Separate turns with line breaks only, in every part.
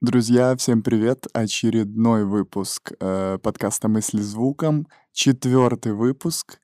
Друзья, всем привет! Очередной выпуск э, подкаста «Мысли звуком». Четвертый выпуск.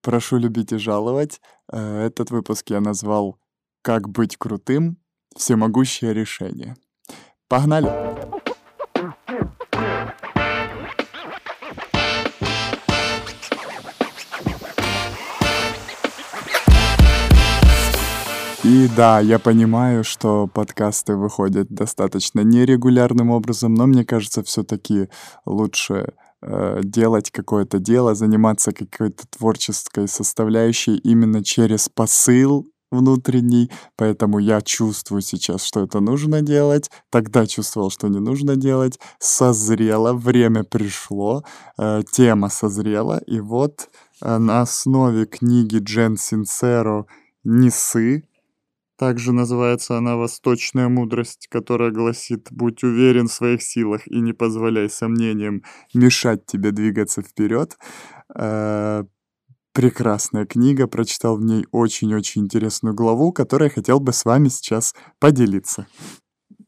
Прошу любить и жаловать. Э, этот выпуск я назвал «Как быть крутым. Всемогущее решение». Погнали! И да, я понимаю, что подкасты выходят достаточно нерегулярным образом, но мне кажется, все-таки лучше э, делать какое-то дело, заниматься какой-то творческой составляющей именно через посыл внутренний, поэтому я чувствую сейчас, что это нужно делать, тогда чувствовал, что не нужно делать, созрело, время пришло, э, тема созрела, и вот э, на основе книги Джен Синцеро «Несы», также называется она «Восточная мудрость», которая гласит «Будь уверен в своих силах и не позволяй сомнениям мешать тебе двигаться вперед». Э, прекрасная книга, прочитал в ней очень-очень интересную главу, которой хотел бы с вами сейчас поделиться.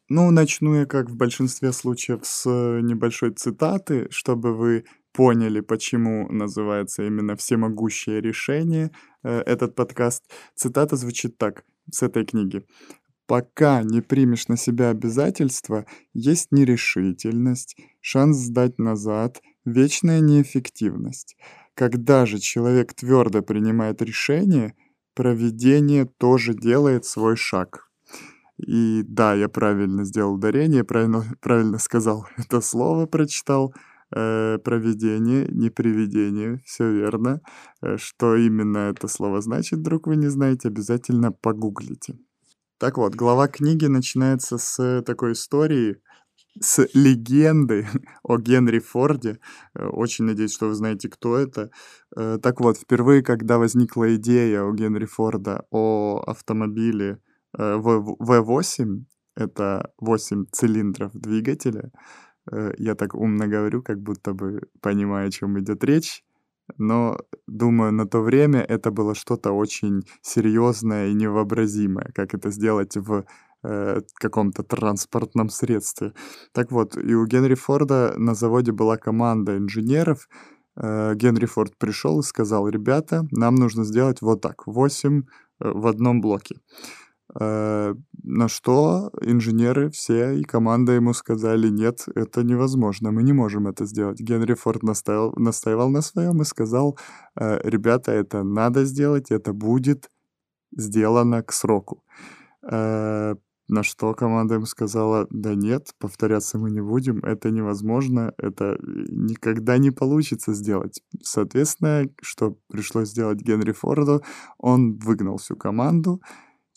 Ну, начну я, как в большинстве случаев, с небольшой цитаты, чтобы вы поняли, почему называется именно «Всемогущее решение» э, этот подкаст. Цитата звучит так с этой книги. Пока не примешь на себя обязательства, есть нерешительность, шанс сдать назад, вечная неэффективность. Когда же человек твердо принимает решение, проведение тоже делает свой шаг. И да, я правильно сделал ударение, правильно, правильно сказал это слово, прочитал – проведение, не привидение, все верно. Э, что именно это слово значит, вдруг вы не знаете, обязательно погуглите. Так вот, глава книги начинается с такой истории, с легенды о Генри Форде. Э, очень надеюсь, что вы знаете, кто это. Э, так вот, впервые, когда возникла идея у Генри Форда о автомобиле V8, это 8 цилиндров двигателя, Э, я так умно говорю, как будто бы понимаю, о чем идет речь, но думаю, на то время это было что-то очень серьезное и невообразимое, как это сделать в э, каком-то транспортном средстве. Так вот, и у Генри Форда на заводе была команда инженеров. Э, Генри Форд пришел и сказал, ребята, нам нужно сделать вот так, 8 э, в одном блоке. Э, на что инженеры все и команда ему сказали, нет, это невозможно, мы не можем это сделать. Генри Форд настаивал, настаивал на своем и сказал, э, ребята, это надо сделать, это будет сделано к сроку. Э, на что команда ему сказала, да нет, повторяться мы не будем, это невозможно, это никогда не получится сделать. Соответственно, что пришлось сделать Генри Форду, он выгнал всю команду,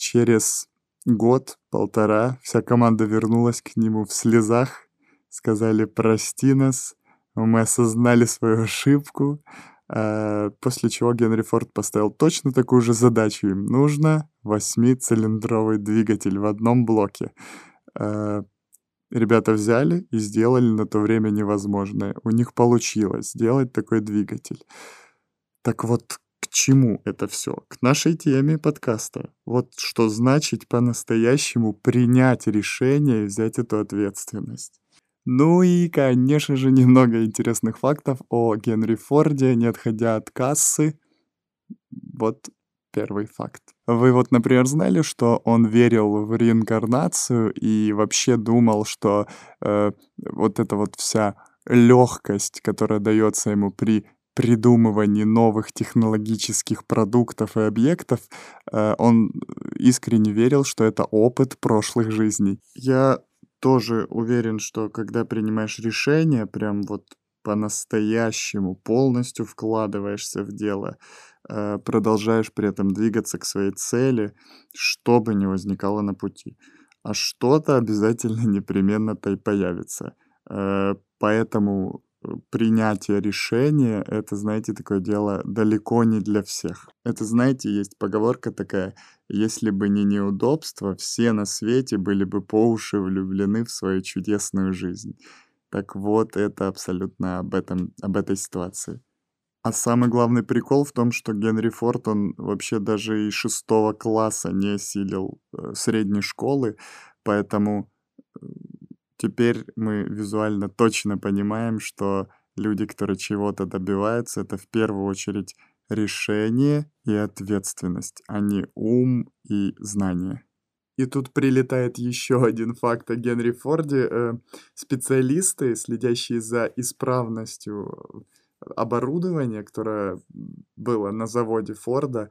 Через год-полтора вся команда вернулась к нему в слезах, сказали «прости нас», мы осознали свою ошибку, а, после чего Генри Форд поставил точно такую же задачу. Им нужно восьмицилиндровый двигатель в одном блоке. А, ребята взяли и сделали на то время невозможное. У них получилось сделать такой двигатель. Так вот, чему это все? К нашей теме подкаста. Вот что значит по-настоящему принять решение и взять эту ответственность. Ну и, конечно же, немного интересных фактов о Генри Форде, не отходя от кассы. Вот первый факт. Вы вот, например, знали, что он верил в реинкарнацию и вообще думал, что э, вот эта вот вся легкость, которая дается ему при придумывании новых технологических продуктов и объектов, э, он искренне верил, что это опыт прошлых жизней. Я тоже уверен, что когда принимаешь решение, прям вот по-настоящему полностью вкладываешься в дело, э, продолжаешь при этом двигаться к своей цели, что бы ни возникало на пути. А что-то обязательно непременно-то и появится. Э, поэтому принятие решения, это, знаете, такое дело далеко не для всех. Это, знаете, есть поговорка такая, если бы не неудобства, все на свете были бы по уши влюблены в свою чудесную жизнь. Так вот, это абсолютно об, этом, об этой ситуации. А самый главный прикол в том, что Генри Форд, он вообще даже и шестого класса не осилил э, средней школы, поэтому Теперь мы визуально точно понимаем, что люди, которые чего-то добиваются, это в первую очередь решение и ответственность, а не ум и знание. И тут прилетает еще один факт о Генри Форде. Э, специалисты, следящие за исправностью оборудования, которое было на заводе Форда,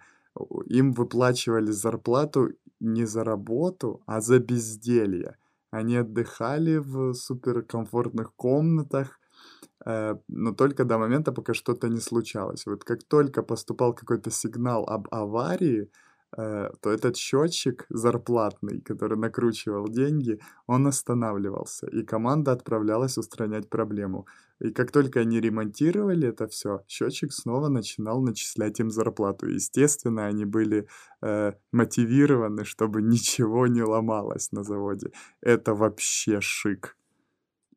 им выплачивали зарплату не за работу, а за безделье. Они отдыхали в суперкомфортных комнатах, э, но только до момента, пока что-то не случалось. Вот как только поступал какой-то сигнал об аварии, то этот счетчик зарплатный, который накручивал деньги, он останавливался, и команда отправлялась устранять проблему. И как только они ремонтировали это все, счетчик снова начинал начислять им зарплату. Естественно, они были э, мотивированы, чтобы ничего не ломалось на заводе. Это вообще шик.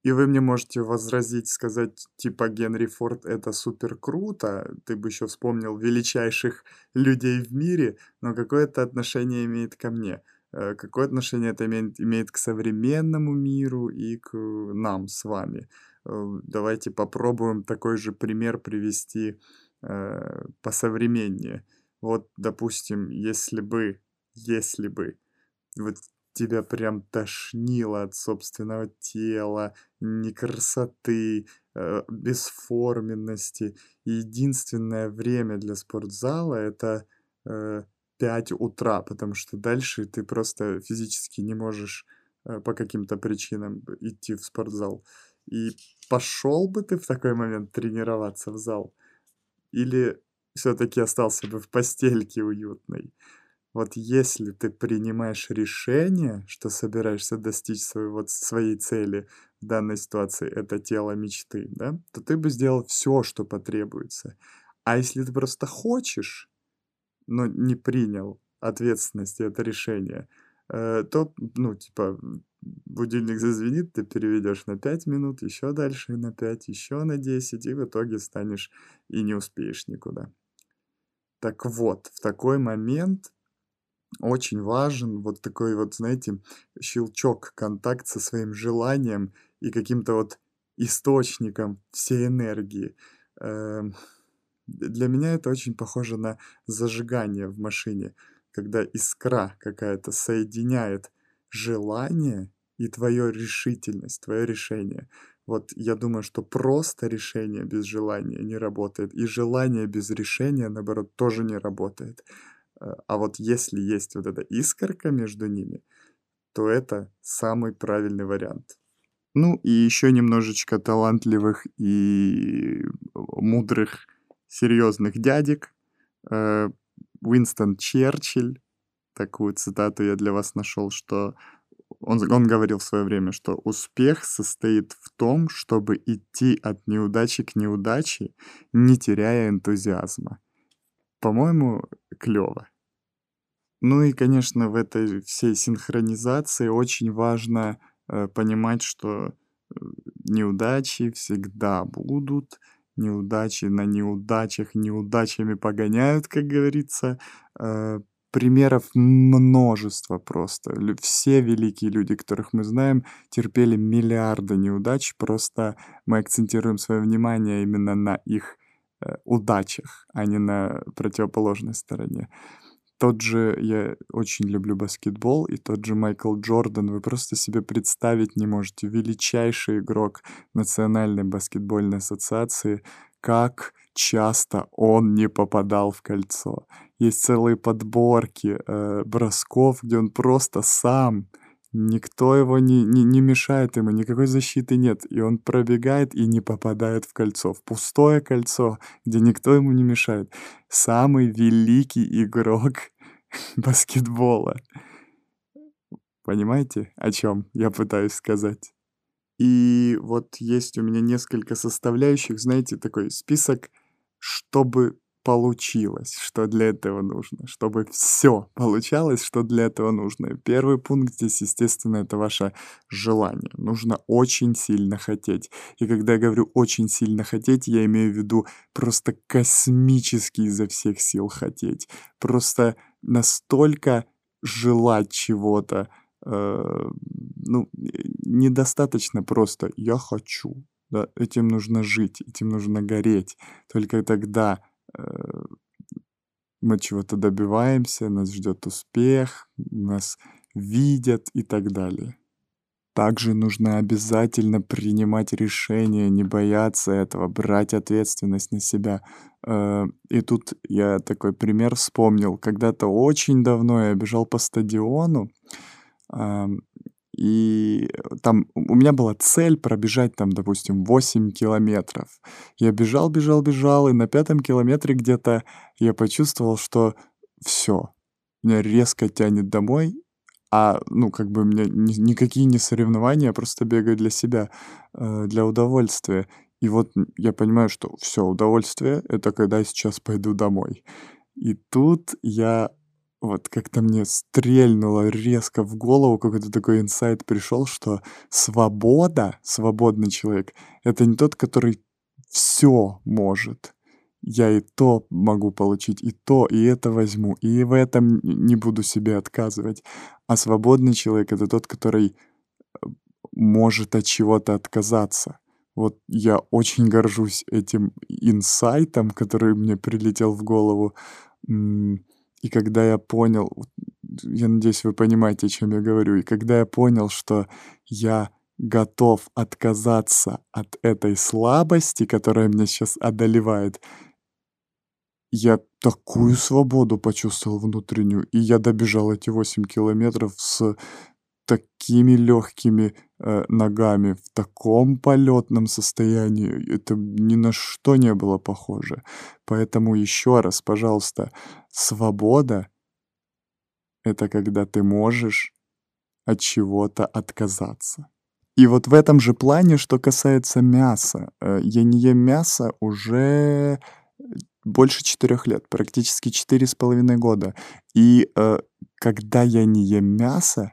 И вы мне можете возразить, сказать, типа, Генри Форд это супер круто, ты бы еще вспомнил величайших людей в мире, но какое это отношение имеет ко мне? Э, какое отношение это имеет, имеет к современному миру и к нам с вами? Э, давайте попробуем такой же пример привести э, посовременнее. Вот, допустим, если бы, если бы вот тебя прям тошнило от собственного тела, некрасоты, э, бесформенности. И единственное время для спортзала это э, 5 утра, потому что дальше ты просто физически не можешь э, по каким-то причинам идти в спортзал. И пошел бы ты в такой момент тренироваться в зал? Или все-таки остался бы в постельке уютной? Вот если ты принимаешь решение, что собираешься достичь своего, своей цели в данной ситуации, это тело мечты, да, то ты бы сделал все, что потребуется. А если ты просто хочешь, но не принял ответственности это решение, э, то, ну, типа, будильник зазвенит, ты переведешь на 5 минут, еще дальше на 5, еще на 10, и в итоге станешь и не успеешь никуда. Так вот, в такой момент очень важен вот такой вот, знаете, щелчок, контакт со своим желанием и каким-то вот источником всей энергии. Эм, для меня это очень похоже на зажигание в машине, когда искра какая-то соединяет желание и твою решительность, твое решение. Вот я думаю, что просто решение без желания не работает, и желание без решения, наоборот, тоже не работает. Э, а вот если есть вот эта искорка между ними, то это самый правильный вариант. Ну и еще немножечко талантливых и мудрых, серьезных дядек. Э, Уинстон Черчилль, такую цитату я для вас нашел, что он, он говорил в свое время, что успех состоит в том, чтобы идти от неудачи к неудаче, не теряя энтузиазма. По-моему, клево. Ну и, конечно, в этой всей синхронизации очень важно э, понимать, что э, неудачи всегда будут, неудачи на неудачах неудачами погоняют, как говорится. Э, примеров множество просто. Все великие люди, которых мы знаем, терпели миллиарды неудач, просто мы акцентируем свое внимание именно на их удачах, а не на противоположной стороне. Тот же, я очень люблю баскетбол, и тот же Майкл Джордан, вы просто себе представить не можете, величайший игрок Национальной баскетбольной ассоциации, как часто он не попадал в кольцо. Есть целые подборки э, бросков, где он просто сам, никто его не, не, не мешает ему, никакой защиты нет. И он пробегает и не попадает в кольцо, в пустое кольцо, где никто ему не мешает. Самый великий игрок баскетбола. Понимаете, о чем я пытаюсь сказать? И вот есть у меня несколько составляющих, знаете, такой список, чтобы получилось, что для этого нужно, чтобы все получалось, что для этого нужно. Первый пункт здесь, естественно, это ваше желание. Нужно очень сильно хотеть. И когда я говорю очень сильно хотеть, я имею в виду просто космически изо всех сил хотеть. Просто настолько желать чего-то, Э, ну, недостаточно просто «я хочу». Да, этим нужно жить, этим нужно гореть. Только тогда мы чего-то добиваемся, нас ждет успех, нас видят и так далее. Также нужно обязательно принимать решения, не бояться этого, брать ответственность на себя. Э, и тут я такой пример вспомнил. Когда-то очень давно я бежал по стадиону, и там у меня была цель пробежать там, допустим, 8 километров. Я бежал, бежал, бежал, и на пятом километре где-то я почувствовал, что все, меня резко тянет домой, а, ну, как бы мне ни, никакие не соревнования, я просто бегаю для себя, э, для удовольствия. И вот я понимаю, что все, удовольствие — это когда я сейчас пойду домой. И тут я вот как-то мне стрельнуло резко в голову, какой-то такой инсайт пришел, что свобода, свободный человек — это не тот, который все может, я и то могу получить, и то, и это возьму, и в этом не буду себе отказывать. А свободный человек — это тот, который э, может от чего-то отказаться. Вот я очень горжусь этим инсайтом, который мне прилетел в голову. И когда я понял, я надеюсь, вы понимаете, о чем я говорю, и когда я понял, что я готов отказаться от этой слабости, которая меня сейчас одолевает, я такую свободу почувствовал внутреннюю, и я добежал эти 8 километров с такими легкими э, ногами, в таком полетном состоянии. Это ни на что не было похоже. Поэтому еще раз, пожалуйста, свобода — это когда ты можешь от чего-то отказаться. И вот в этом же плане, что касается мяса. Э, я не ем мясо уже больше четырех лет, практически четыре с половиной года. И э, когда я не ем мясо,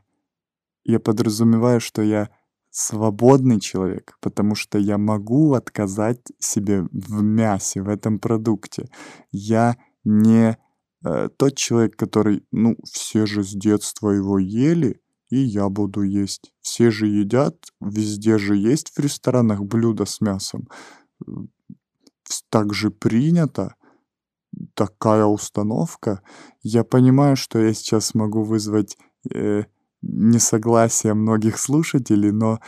я подразумеваю, что я свободный человек, потому что я могу отказать себе в мясе, в этом продукте. Я не э, тот человек, который, ну, все же с детства его ели, и я буду есть. Все же едят, везде же есть в ресторанах блюда с мясом. Так же принято такая установка. Я понимаю, что я сейчас могу вызвать э, несогласие многих слушателей, но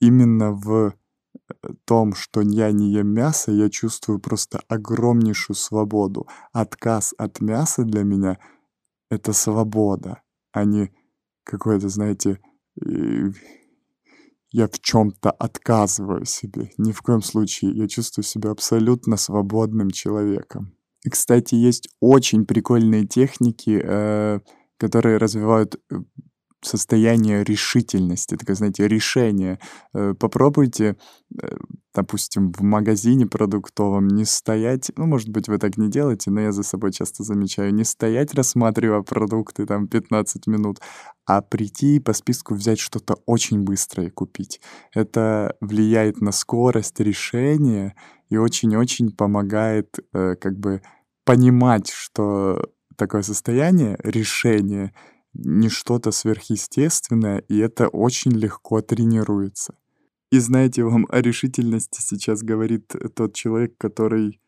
именно в том, что я не ем мясо, я чувствую просто огромнейшую свободу. Отказ от мяса для меня — это свобода, а не какое-то, знаете, я в чем-то отказываю себе. Ни в коем случае. Я чувствую себя абсолютно свободным человеком. И, кстати, есть очень прикольные техники, э, которые развивают э, состояние решительности, такое, знаете, решение. Э, попробуйте, э, допустим, в магазине продуктовом не стоять, ну, может быть, вы так не делаете, но я за собой часто замечаю, не стоять, рассматривая продукты там 15 минут, а прийти и по списку взять что-то очень быстрое купить. Это влияет на скорость решения и очень-очень помогает э, как бы понимать, что такое состояние, решение — не что-то сверхъестественное, и это очень легко тренируется. И знаете, вам о решительности сейчас говорит тот человек, который,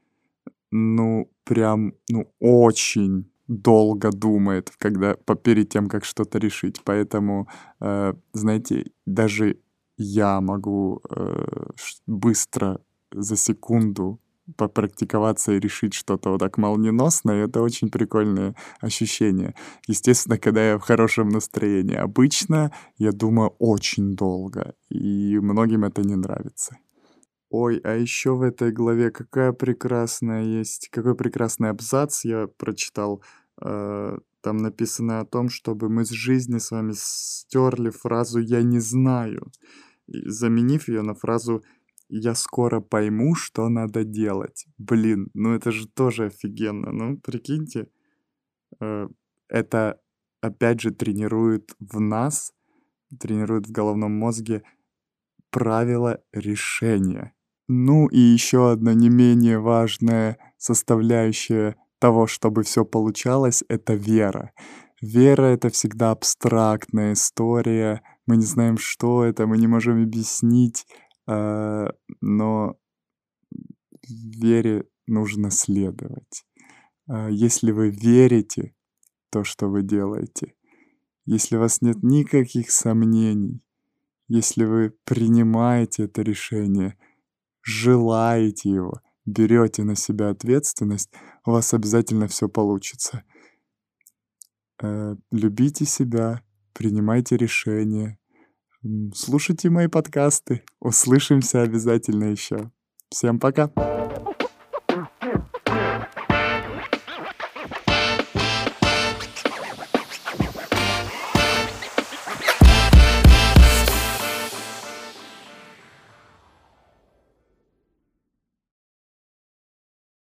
ну, прям, ну, очень долго думает, когда перед тем, как что-то решить. Поэтому, э, знаете, даже я могу э, быстро за секунду попрактиковаться и решить что-то вот так молниеносно, и это очень прикольное ощущение. Естественно, когда я в хорошем настроении. Обычно я думаю очень долго, и многим это не нравится. Ой, а еще в этой главе какая прекрасная есть, какой прекрасный абзац я прочитал. Э, там написано о том, чтобы мы с жизни с вами стерли фразу «я не знаю», заменив ее на фразу скоро пойму, что надо делать. Блин, ну это же тоже офигенно. Ну, прикиньте, э, это опять же тренирует в нас, тренирует в головном мозге правила решения. Ну и еще одна не менее важная составляющая того, чтобы все получалось, это вера. Вера — это всегда абстрактная история, мы не знаем, что это, мы не можем объяснить, но вере нужно следовать. Э, если вы верите то, что вы делаете, если у вас нет никаких сомнений, если вы принимаете это решение, желаете его, берете на себя ответственность, у вас обязательно все получится. Э, любите себя, принимайте решения, слушайте мои подкасты. Услышимся обязательно еще. Всем пока!